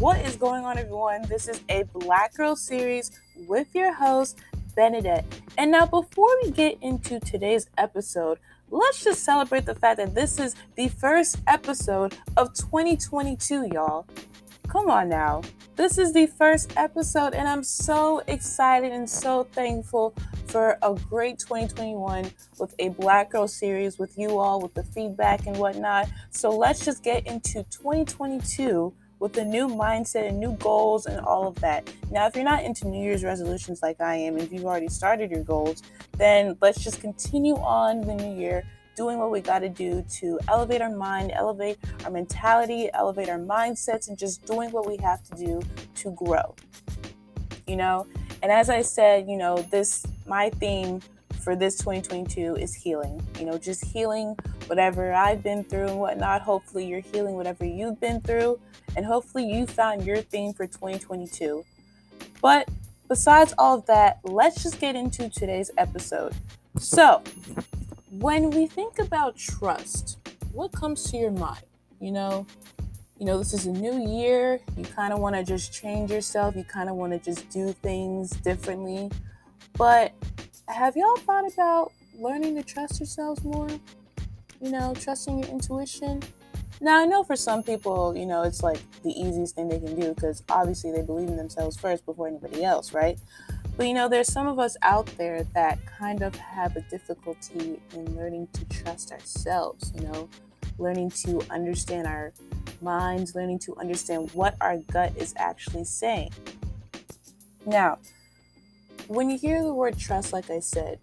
What is going on, everyone? This is a Black Girl series with your host, Benedette. And now, before we get into today's episode, let's just celebrate the fact that this is the first episode of 2022, y'all. Come on now. This is the first episode, and I'm so excited and so thankful for a great 2021 with a Black Girl series with you all, with the feedback and whatnot. So let's just get into 2022 with a new mindset and new goals and all of that. Now, if you're not into New Year's resolutions like I am, and if you've already started your goals, then let's just continue on the new year doing what we got to do to elevate our mind, elevate our mentality, elevate our mindsets, and just doing what we have to do to grow. You know, and as I said, you know, this my theme for this 2022 is healing. You know, just healing whatever I've been through and whatnot. Hopefully, you're healing whatever you've been through, and hopefully, you found your theme for 2022. But besides all of that, let's just get into today's episode. So, when we think about trust, what comes to your mind? You know, you know, this is a new year. You kind of want to just change yourself. You kind of want to just do things differently. But have y'all thought about learning to trust yourselves more? You know, trusting your intuition? Now, I know for some people, you know, it's like the easiest thing they can do because obviously they believe in themselves first before anybody else, right? But you know, there's some of us out there that kind of have a difficulty in learning to trust ourselves, you know, learning to understand our minds, learning to understand what our gut is actually saying. Now, when you hear the word trust, like I said,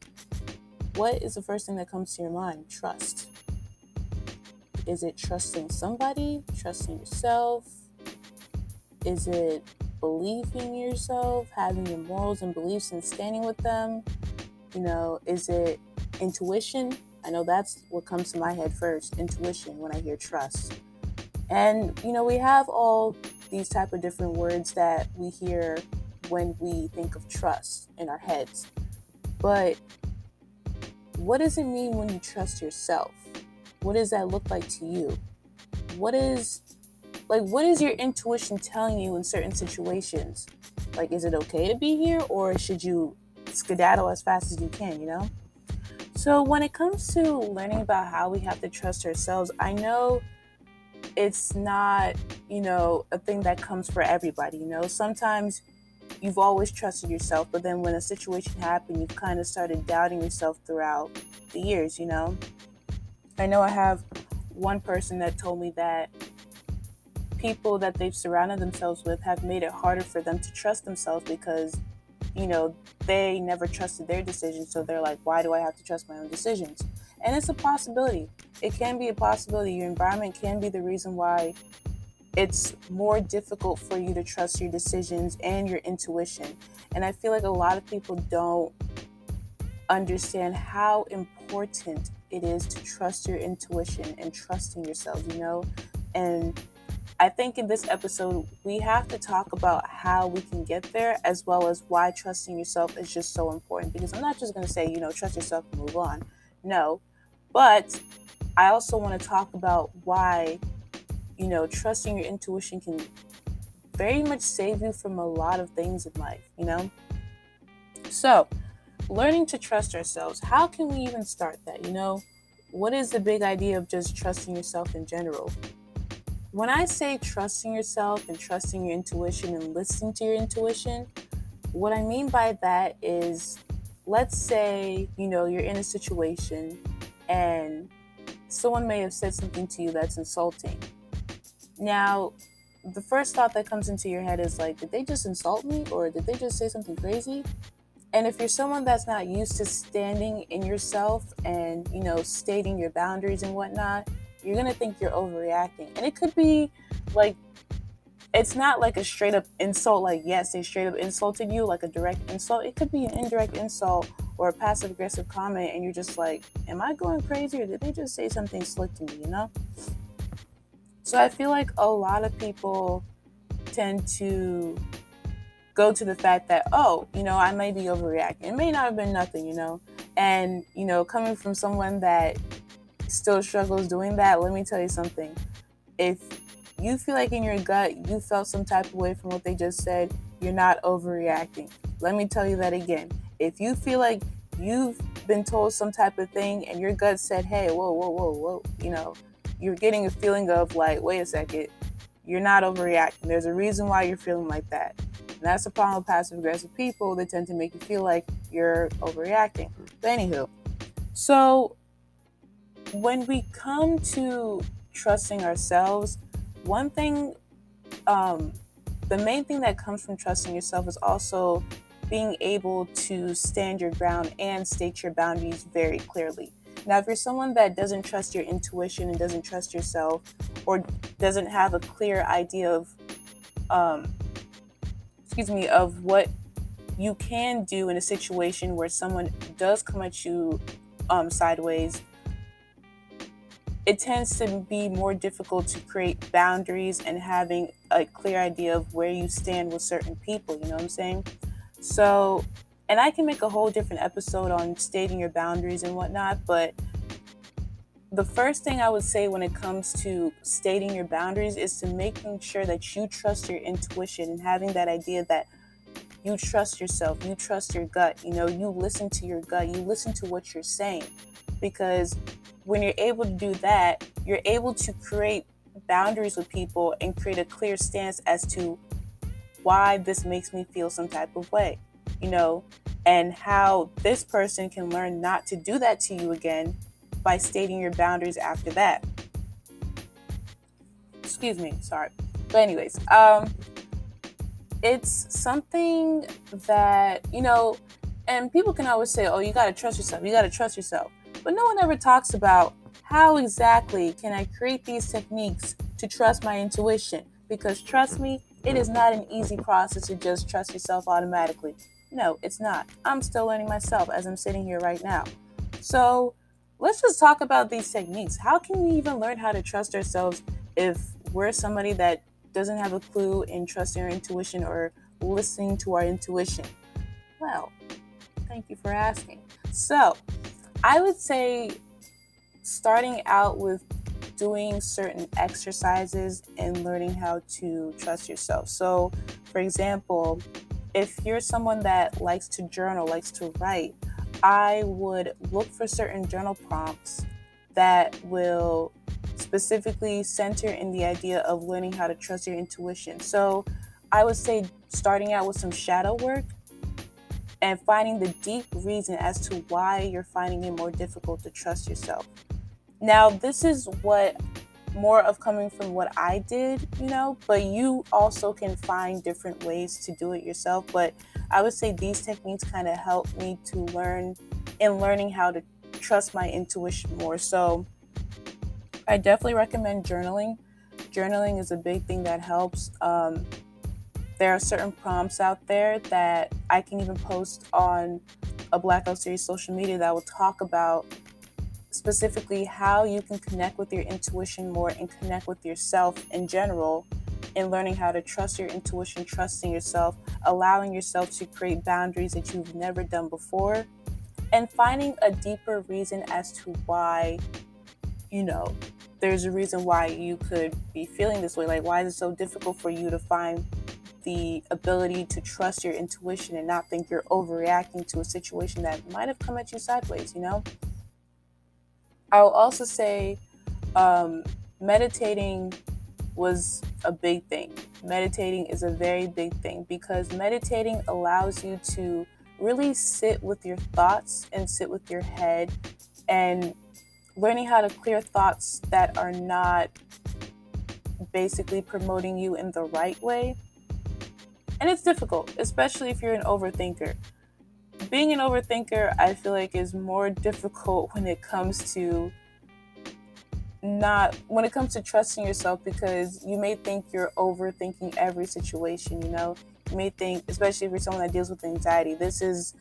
what is the first thing that comes to your mind? Trust. Is it trusting somebody, trusting yourself? Is it believing yourself, having your morals and beliefs and standing with them? You know, is it intuition? I know that's what comes to my head first, intuition when I hear trust. And you know, we have all these type of different words that we hear when we think of trust in our heads. But what does it mean when you trust yourself? What does that look like to you? What is like what is your intuition telling you in certain situations? Like is it okay to be here or should you skedaddle as fast as you can, you know? So when it comes to learning about how we have to trust ourselves, I know it's not, you know, a thing that comes for everybody, you know. Sometimes you've always trusted yourself, but then when a situation happened, you've kind of started doubting yourself throughout the years, you know. I know I have one person that told me that people that they've surrounded themselves with have made it harder for them to trust themselves because, you know, they never trusted their decisions. So they're like, why do I have to trust my own decisions? And it's a possibility. It can be a possibility. Your environment can be the reason why it's more difficult for you to trust your decisions and your intuition. And I feel like a lot of people don't understand how important it is to trust your intuition and trusting yourself, you know? And I think in this episode, we have to talk about how we can get there as well as why trusting yourself is just so important. Because I'm not just going to say, you know, trust yourself and move on. No. But I also want to talk about why, you know, trusting your intuition can very much save you from a lot of things in life, you know? So, learning to trust ourselves. How can we even start that? You know, what is the big idea of just trusting yourself in general? When I say trusting yourself and trusting your intuition and listening to your intuition, what I mean by that is let's say, you know, you're in a situation and someone may have said something to you that's insulting. Now, the first thought that comes into your head is like, did they just insult me or did they just say something crazy? And if you're someone that's not used to standing in yourself and, you know, stating your boundaries and whatnot, you're going to think you're overreacting. And it could be like, it's not like a straight up insult, like, yes, they straight up insulted you, like a direct insult. It could be an indirect insult or a passive aggressive comment, and you're just like, am I going crazy or did they just say something slick to me, you know? So I feel like a lot of people tend to go to the fact that, oh, you know, I may be overreacting. It may not have been nothing, you know. And, you know, coming from someone that still struggles doing that, let me tell you something. If you feel like in your gut you felt some type of way from what they just said, you're not overreacting. Let me tell you that again. If you feel like you've been told some type of thing and your gut said, hey, whoa, whoa, whoa, whoa, you know, you're getting a feeling of like, wait a second, you're not overreacting. There's a reason why you're feeling like that. And that's the problem with passive aggressive people. They tend to make you feel like you're overreacting. But anywho, so when we come to trusting ourselves, one thing, um, the main thing that comes from trusting yourself is also being able to stand your ground and state your boundaries very clearly. Now, if you're someone that doesn't trust your intuition and doesn't trust yourself, or doesn't have a clear idea of, um, excuse me, of what you can do in a situation where someone does come at you um, sideways, it tends to be more difficult to create boundaries and having a clear idea of where you stand with certain people. You know what I'm saying? So, and I can make a whole different episode on stating your boundaries and whatnot, but the first thing I would say when it comes to stating your boundaries is to making sure that you trust your intuition and having that idea that you trust yourself, you trust your gut, you know, you listen to your gut, you listen to what you're saying. Because when you're able to do that, you're able to create boundaries with people and create a clear stance as to why this makes me feel some type of way, you know, and how this person can learn not to do that to you again by stating your boundaries after that. Excuse me, sorry. But, anyways, um, it's something that, you know, and people can always say, oh, you got to trust yourself, you got to trust yourself. But no one ever talks about how exactly can I create these techniques to trust my intuition? Because trust me, it is not an easy process to just trust yourself automatically. No, it's not. I'm still learning myself as I'm sitting here right now. So, let's just talk about these techniques. How can we even learn how to trust ourselves if we're somebody that doesn't have a clue in trusting our intuition or listening to our intuition? Well, thank you for asking. So, I would say starting out with doing certain exercises and learning how to trust yourself. So, for example, if you're someone that likes to journal, likes to write, I would look for certain journal prompts that will specifically center in the idea of learning how to trust your intuition. So I would say starting out with some shadow work and finding the deep reason as to why you're finding it more difficult to trust yourself. Now, this is what more of coming from what I did, you know, but you also can find different ways to do it yourself. But I would say these techniques kind of help me to learn in learning how to trust my intuition more. So I definitely recommend journaling. Journaling is a big thing that helps. Um, there are certain prompts out there that I can even post on a Black Girl series social media that will talk about specifically how you can connect with your intuition more and connect with yourself in general in learning how to trust your intuition, trusting yourself, allowing yourself to create boundaries that you've never done before, and finding a deeper reason as to why, you know, there's a reason why you could be feeling this way. Like, why is it so difficult for you to find the ability to trust your intuition and not think you're overreacting to a situation that might have come at you sideways, you know? I'll also say um, meditating was a big thing. Meditating is a very big thing because meditating allows you to really sit with your thoughts and sit with your head and learning how to clear thoughts that are not basically promoting you in the right way. And it's difficult, especially if you're an overthinker. Being an overthinker, I feel like, is more difficult when it comes to not when it comes to trusting yourself because you may think you're overthinking every situation you know? You may think especially if you're someone that deals with anxiety this is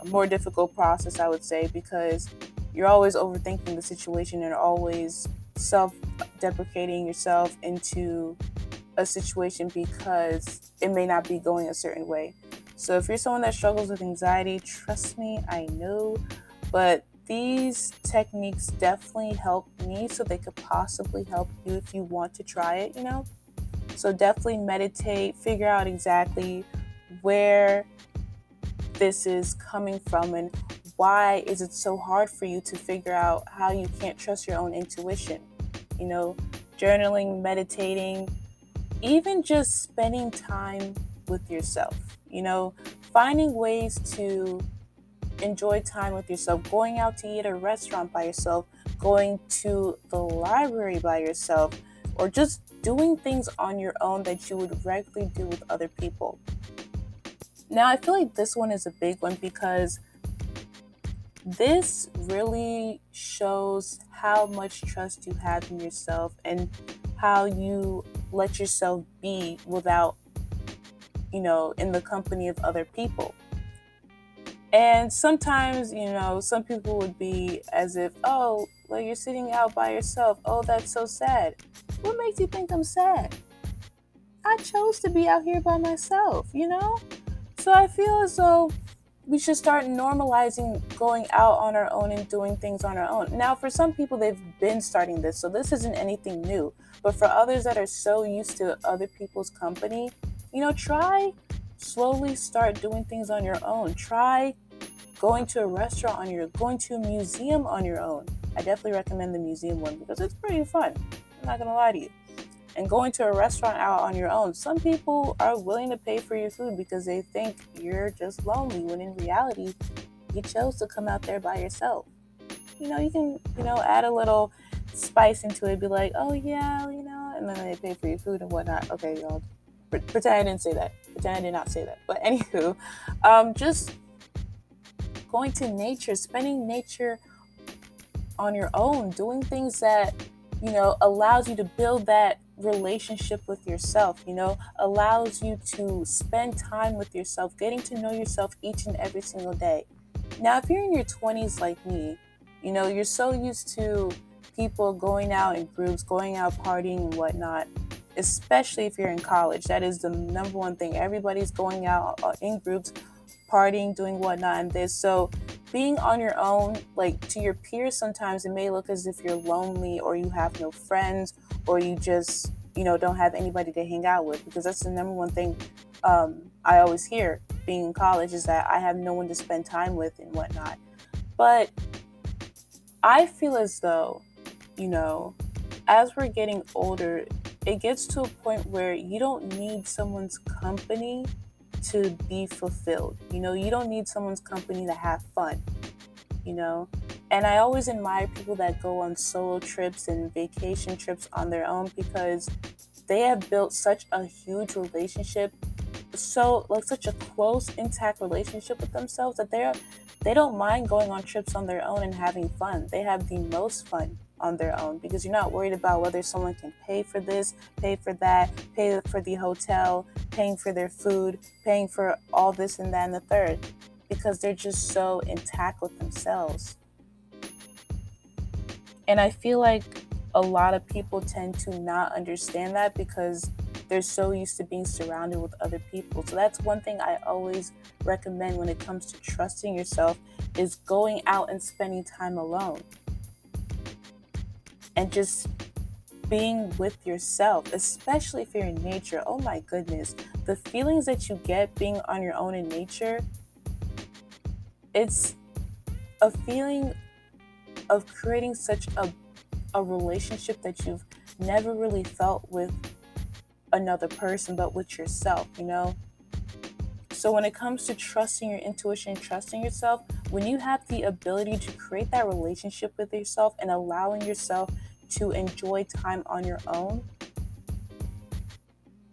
a more difficult process i would say because you're always overthinking the situation and always self-deprecating yourself into a situation because it may not be going a certain way. So if you're someone that struggles with anxiety trust me i know. But these techniques definitely help me so they could possibly help you if you want to try it, you know? So definitely meditate, figure out exactly where this is coming from and why is it so hard for you to figure out how you can't trust your own intuition. You know, journaling, meditating, even just spending time with yourself, you know, finding ways to enjoy time with yourself, going out to eat at a restaurant by yourself, going to the library by yourself, or just doing things on your own that you would regularly do with other people. Now, I feel like this one is a big one because this really shows how much trust you have in yourself and how you let yourself be without, you know, in the company of other people. And sometimes, you know, some people would be as if, oh, like you're sitting out by yourself. Oh, that's so sad. What makes you think I'm sad? I chose to be out here by myself, you know? So I feel as though we should start normalizing going out on our own and doing things on our own. Now, for some people, they've been starting this, so this isn't anything new. But for others that are so used to other people's company, you know, try slowly start doing things on your own. Try going to a restaurant on your going to a museum on your own. I definitely recommend the museum one because it's pretty fun. I'm not gonna lie to you. And going to a restaurant out on your own. Some people are willing to pay for your food because they think you're just lonely when in reality you chose to come out there by yourself. You know, you can, you know, add a little spice into it, be like, oh yeah, you know, and then they pay for your food and whatnot. Okay, y'all pretend I didn't say that. Pretend I did not say that. But anywho, um, just going to nature, spending nature on your own, doing things that, you know, allows you to build that relationship with yourself, you know, allows you to spend time with yourself, getting to know yourself each and every single day. Now, if you're in your 20s like me, you know, you're so used to people going out in groups, going out partying and whatnot especially if you're in college. That is the number one thing. Everybody's going out uh, in groups, partying, doing whatnot, and this. So being on your own, like to your peers, sometimes it may look as if you're lonely or you have no friends or you just, you know, don't have anybody to hang out with because that's the number one thing um, I always hear being in college is that I have no one to spend time with and whatnot. But I feel as though, you know, as we're getting older, it gets to a point where you don't need someone's company to be fulfilled. You know, you don't need someone's company to have fun, you know? And I always admire people that go on solo trips and vacation trips on their own because they have built such a huge relationship, so like such a close, intact relationship with themselves that they're they don't mind going on trips on their own and having fun. They have the most fun on their own because you're not worried about whether someone can pay for this, pay for that, pay for the hotel, paying for their food, paying for all this and that and the third because they're just so intact with themselves. And I feel like a lot of people tend to not understand that because they're so used to being surrounded with other people. So that's one thing I always recommend when it comes to trusting yourself is going out and spending time alone and just being with yourself, especially if you're in nature. Oh my goodness, the feelings that you get being on your own in nature, it's a feeling of creating such a, a relationship that you've never really felt with another person, but with yourself, you know? So, when it comes to trusting your intuition, trusting yourself, when you have the ability to create that relationship with yourself and allowing yourself to enjoy time on your own,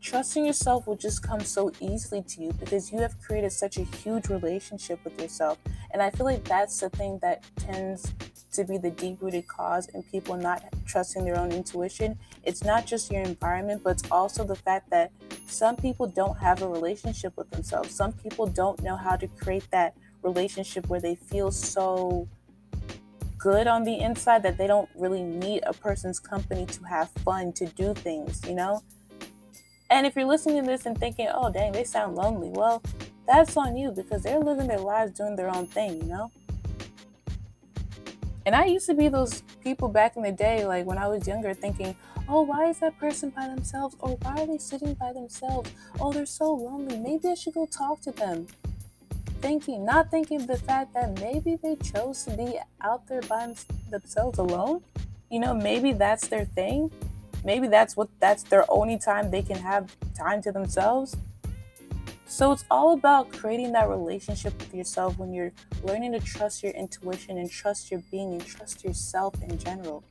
trusting yourself will just come so easily to you because you have created such a huge relationship with yourself. And I feel like that's the thing that tends to be the deep rooted cause in people not trusting their own intuition. It's not just your environment, but it's also the fact that some people don't have a relationship with themselves. Some people don't know how to create that relationship where they feel so good on the inside that they don't really need a person's company to have fun, to do things, you know? And if you're listening to this and thinking, oh, dang, they sound lonely, well, that's on you because they're living their lives doing their own thing, you know? And I used to be those people back in the day, like when I was younger, thinking, oh, why is that person by themselves? Or why are they sitting by themselves? Oh, they're so lonely. Maybe I should go talk to them. Thinking, not thinking the fact that maybe they chose to be out there by themselves alone. You know, maybe that's their thing. Maybe that's what that's their only time they can have time to themselves. So it's all about creating that relationship with yourself when you're learning to trust your intuition and trust your being and trust yourself in general.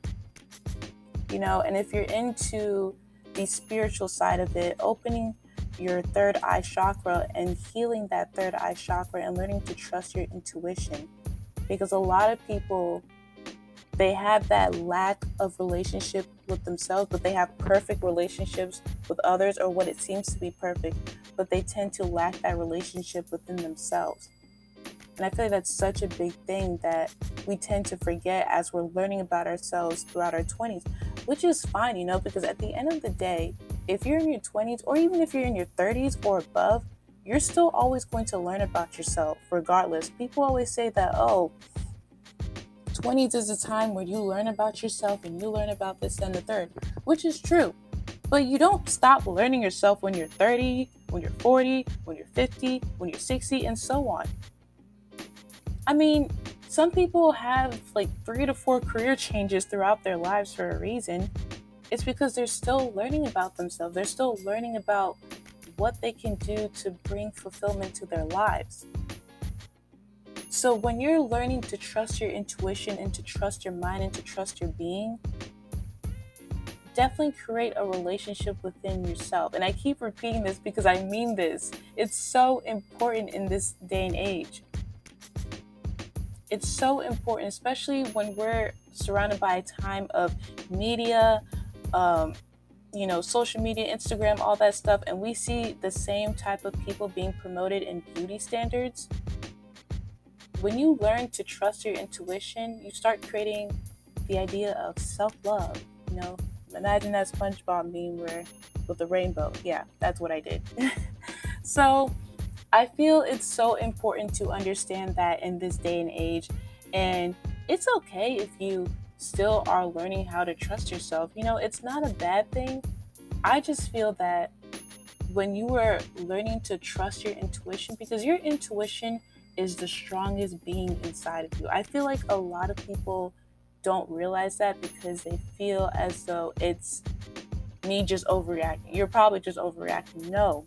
You know, and if you're into the spiritual side of it, opening your third eye chakra and healing that third eye chakra and learning to trust your intuition. Because a lot of people they have that lack of relationship with themselves, but they have perfect relationships with others or what it seems to be perfect, but they tend to lack that relationship within themselves. And I feel like that's such a big thing that we tend to forget as we're learning about ourselves throughout our 20s, which is fine, you know, because at the end of the day, if you're in your 20s or even if you're in your 30s or above, you're still always going to learn about yourself regardless. People always say that, oh, 20s is a time where you learn about yourself and you learn about this and the third, which is true. But you don't stop learning yourself when you're 30, when you're 40, when you're 50, when you're 60, and so on. I mean, some people have like three to four career changes throughout their lives for a reason. It's because they're still learning about themselves, they're still learning about what they can do to bring fulfillment to their lives. So when you're learning to trust your intuition and to trust your mind and to trust your being, definitely create a relationship within yourself. And I keep repeating this because I mean this. It's so important in this day and age. It's so important, especially when we're surrounded by a time of media, um, you know, social media, Instagram, all that stuff, and we see the same type of people being promoted in beauty standards when you learn to trust your intuition, you start creating the idea of self love. You know, imagine that SpongeBob meme where with the rainbow. Yeah, that's what I did. so I feel it's so important to understand that in this day and age. And it's okay if you still are learning how to trust yourself. You know, it's not a bad thing. I just feel that when you are learning to trust your intuition, because your intuition is the strongest being inside of you. I feel like a lot of people don't realize that because they feel as though it's me just overreacting. You're probably just overreacting. No.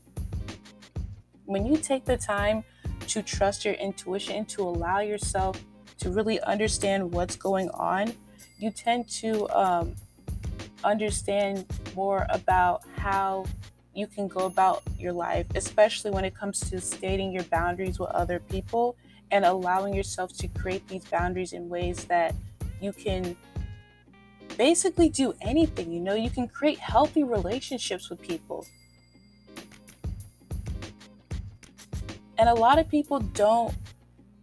When you take the time to trust your intuition, to allow yourself to really understand what's going on, you tend to um, understand more about how you can go about your life, especially when it comes to stating your boundaries with other people and allowing yourself to create these boundaries in ways that you can basically do anything. You know, you can create healthy relationships with people. And a lot of people don't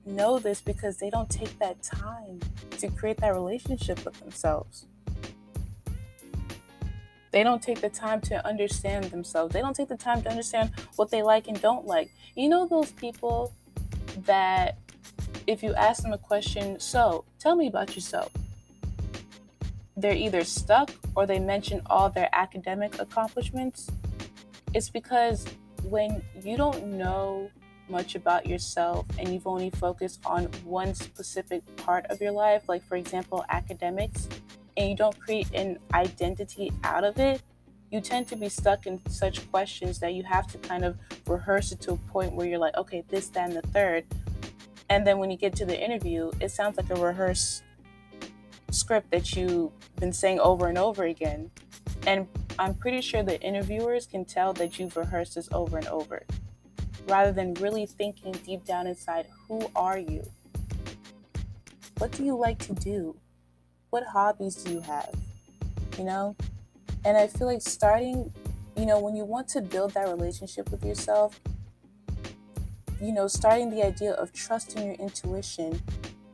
know this because they don't take that time to create that relationship with themselves. They don't take the time to understand themselves. They don't take the time to understand what they like and don't like. You know, those people that if you ask them a question, so tell me about yourself, they're either stuck or they mention all their academic accomplishments. It's because when you don't know much about yourself and you've only focused on one specific part of your life, like for example, academics, and you don't create an identity out of it, you tend to be stuck in such questions that you have to kind of rehearse it to a point where you're like, okay, this, that, and the third. And then when you get to the interview, it sounds like a rehearsed script that you've been saying over and over again. And I'm pretty sure the interviewers can tell that you've rehearsed this over and over rather than really thinking deep down inside who are you? What do you like to do? what hobbies do you have? You know? And I feel like starting, you know, when you want to build that relationship with yourself, you know, starting the idea of trusting your intuition,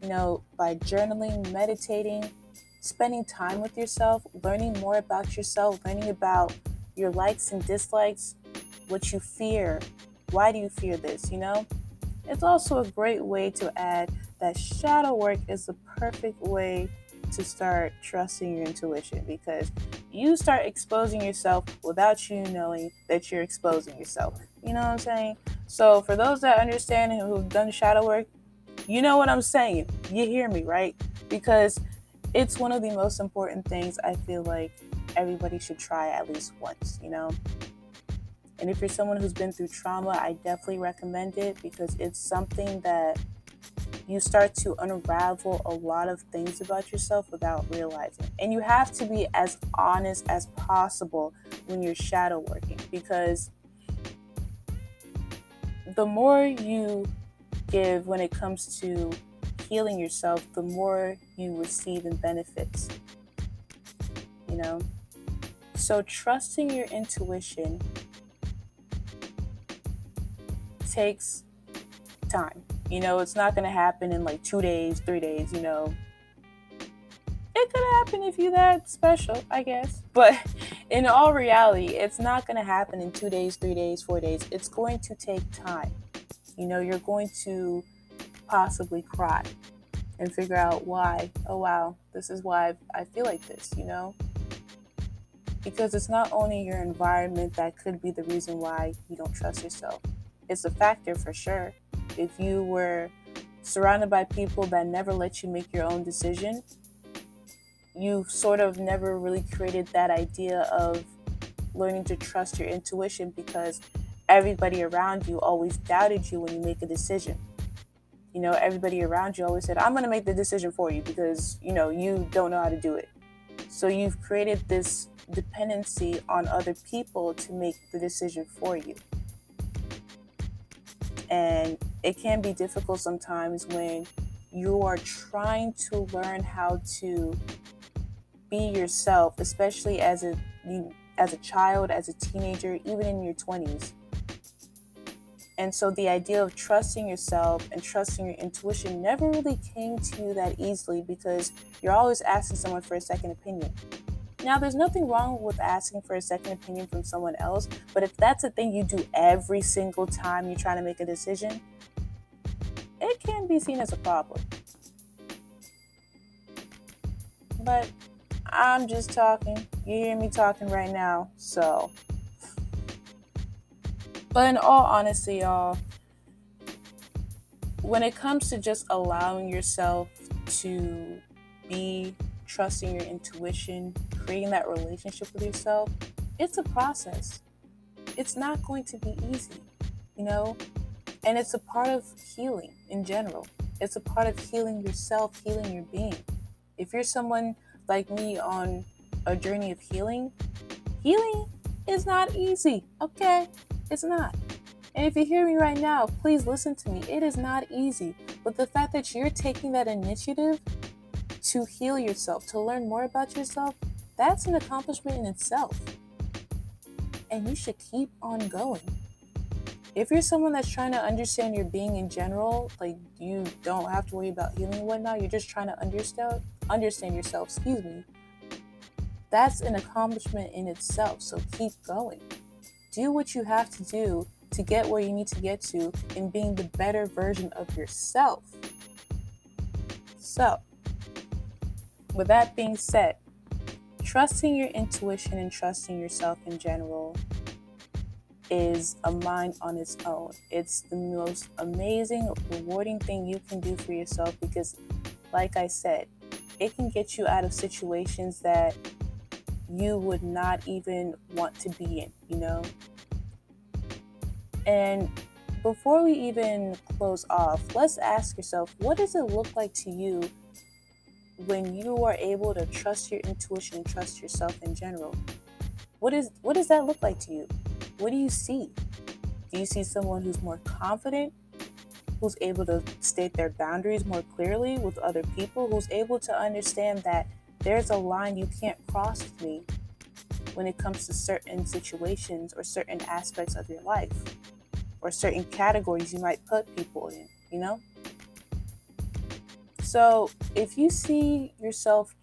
you know, by journaling, meditating, spending time with yourself, learning more about yourself, learning about your likes and dislikes, what you fear, why do you fear this, you know? It's also a great way to add that shadow work is the perfect way to start trusting your intuition because you start exposing yourself without you knowing that you're exposing yourself. You know what I'm saying? So, for those that understand and who've done shadow work, you know what I'm saying. You hear me, right? Because it's one of the most important things I feel like everybody should try at least once, you know? And if you're someone who's been through trauma, I definitely recommend it because it's something that you start to unravel a lot of things about yourself without realizing. And you have to be as honest as possible when you're shadow working because the more you give when it comes to healing yourself, the more you receive in benefits. You know? So, trusting your intuition takes time. You know, it's not going to happen in like two days, three days, you know. It could happen if you're that special, I guess. But in all reality, it's not going to happen in two days, three days, four days. It's going to take time. You know, you're going to possibly cry and figure out why. Oh, wow, this is why I feel like this, you know? Because it's not only your environment that could be the reason why you don't trust yourself, it's a factor for sure. If you were surrounded by people that never let you make your own decision, you sort of never really created that idea of learning to trust your intuition because everybody around you always doubted you when you make a decision. You know, everybody around you always said, I'm going to make the decision for you because, you know, you don't know how to do it. So you've created this dependency on other people to make the decision for you. And it can be difficult sometimes when you are trying to learn how to be yourself, especially as a as a child, as a teenager, even in your 20s. And so the idea of trusting yourself and trusting your intuition never really came to you that easily because you're always asking someone for a second opinion. Now, there's nothing wrong with asking for a second opinion from someone else, but if that's a thing you do every single time you're trying to make a decision, it can be seen as a problem. But I'm just talking. You hear me talking right now, so. But in all honesty, y'all, when it comes to just allowing yourself to be trusting your intuition, creating that relationship with yourself, it's a process. It's not going to be easy, you know? And it's a part of healing in general. It's a part of healing yourself, healing your being. If you're someone like me on a journey of healing, healing is not easy, okay? It's not. And if you hear me right now, please listen to me. It is not easy. But the fact that you're taking that initiative to heal yourself, to learn more about yourself, that's an accomplishment in itself. And you should keep on going. If you're someone that's trying to understand your being in general, like you don't have to worry about healing and whatnot, you're just trying to understand understand yourself, excuse me. That's an accomplishment in itself. So keep going. Do what you have to do to get where you need to get to in being the better version of yourself. So, with that being said, trusting your intuition and trusting yourself in general is a mind on its own. It's the most amazing, rewarding thing you can do for yourself because, like I said, it can get you out of situations that you would not even want to be in, you know? And before we even close off, let's ask yourself what does it look like to you when you are able to trust your intuition and trust yourself in general? What is what does that look like to you? What do you see? Do you see someone who's more confident, who's able to state their boundaries more clearly with other people, who's able to understand that there's a line you can't cross with me when it comes to certain situations or certain aspects of your life or certain categories you might put people in, you know? So if you see yourself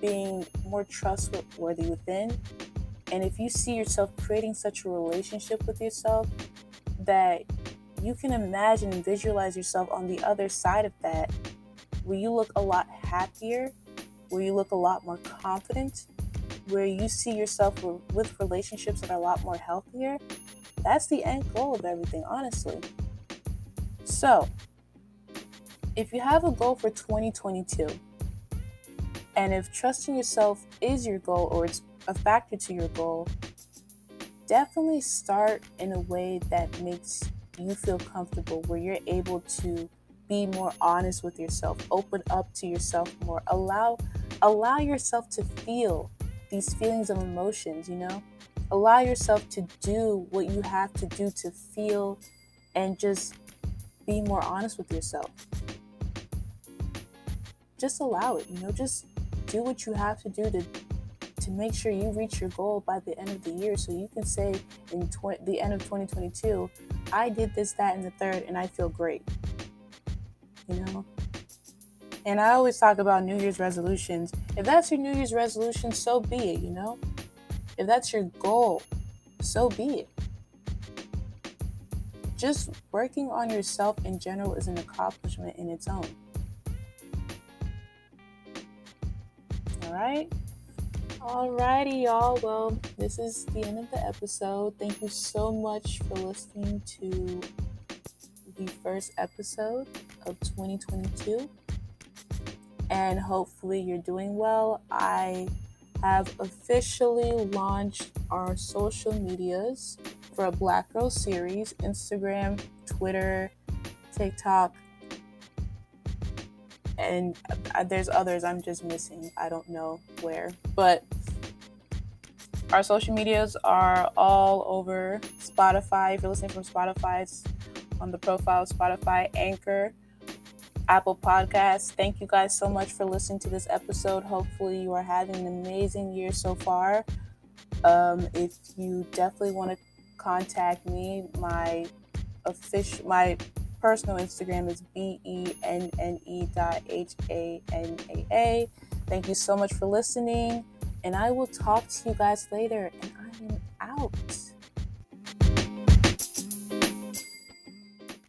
being more trustworthy within, and if you see yourself creating such a relationship with yourself that you can imagine and visualize yourself on the other side of that where you look a lot happier, where you look a lot more confident, where you see yourself with relationships that are a lot more healthier, that's the end goal of everything, honestly. So, if you have a goal for 2022, and if trusting yourself is your goal or it's a factor to your goal, definitely start in a way that makes you feel comfortable, where you're able to be more honest with yourself, open up to yourself more, allow allow yourself to feel these feelings of emotions, you know? Allow yourself to do what you have to do to feel and just be more honest with yourself. Just allow it, you know, just do what you have to do to to make sure you reach your goal by the end of the year so you can say in tw- the end of 2022, I did this, that, and the third, and I feel great. You know? And I always talk about New Year's resolutions. If that's your New Year's resolution, so be it, you know? If that's your goal, so be it. Just working on yourself in general is an accomplishment in its own. All right? Alrighty, y'all. Well, this is the end of the episode. Thank you so much for listening to the first episode of 2022 and hopefully you're doing well. I have officially launched our social medias for a Black Girl series Instagram, Twitter, TikTok, and uh, there's others I'm just missing. I don't know where, but our social medias are all over Spotify. If you're listening from Spotify, it's on the profile Spotify, Anchor, Apple Podcasts. Thank you guys so much for listening to this episode. Hopefully, you are having an amazing year so far. Um, if you definitely want to contact me, my official, my personal Instagram is b e n n e dot h a n a a. Thank you so much for listening, and I will talk to you guys later. And I am out.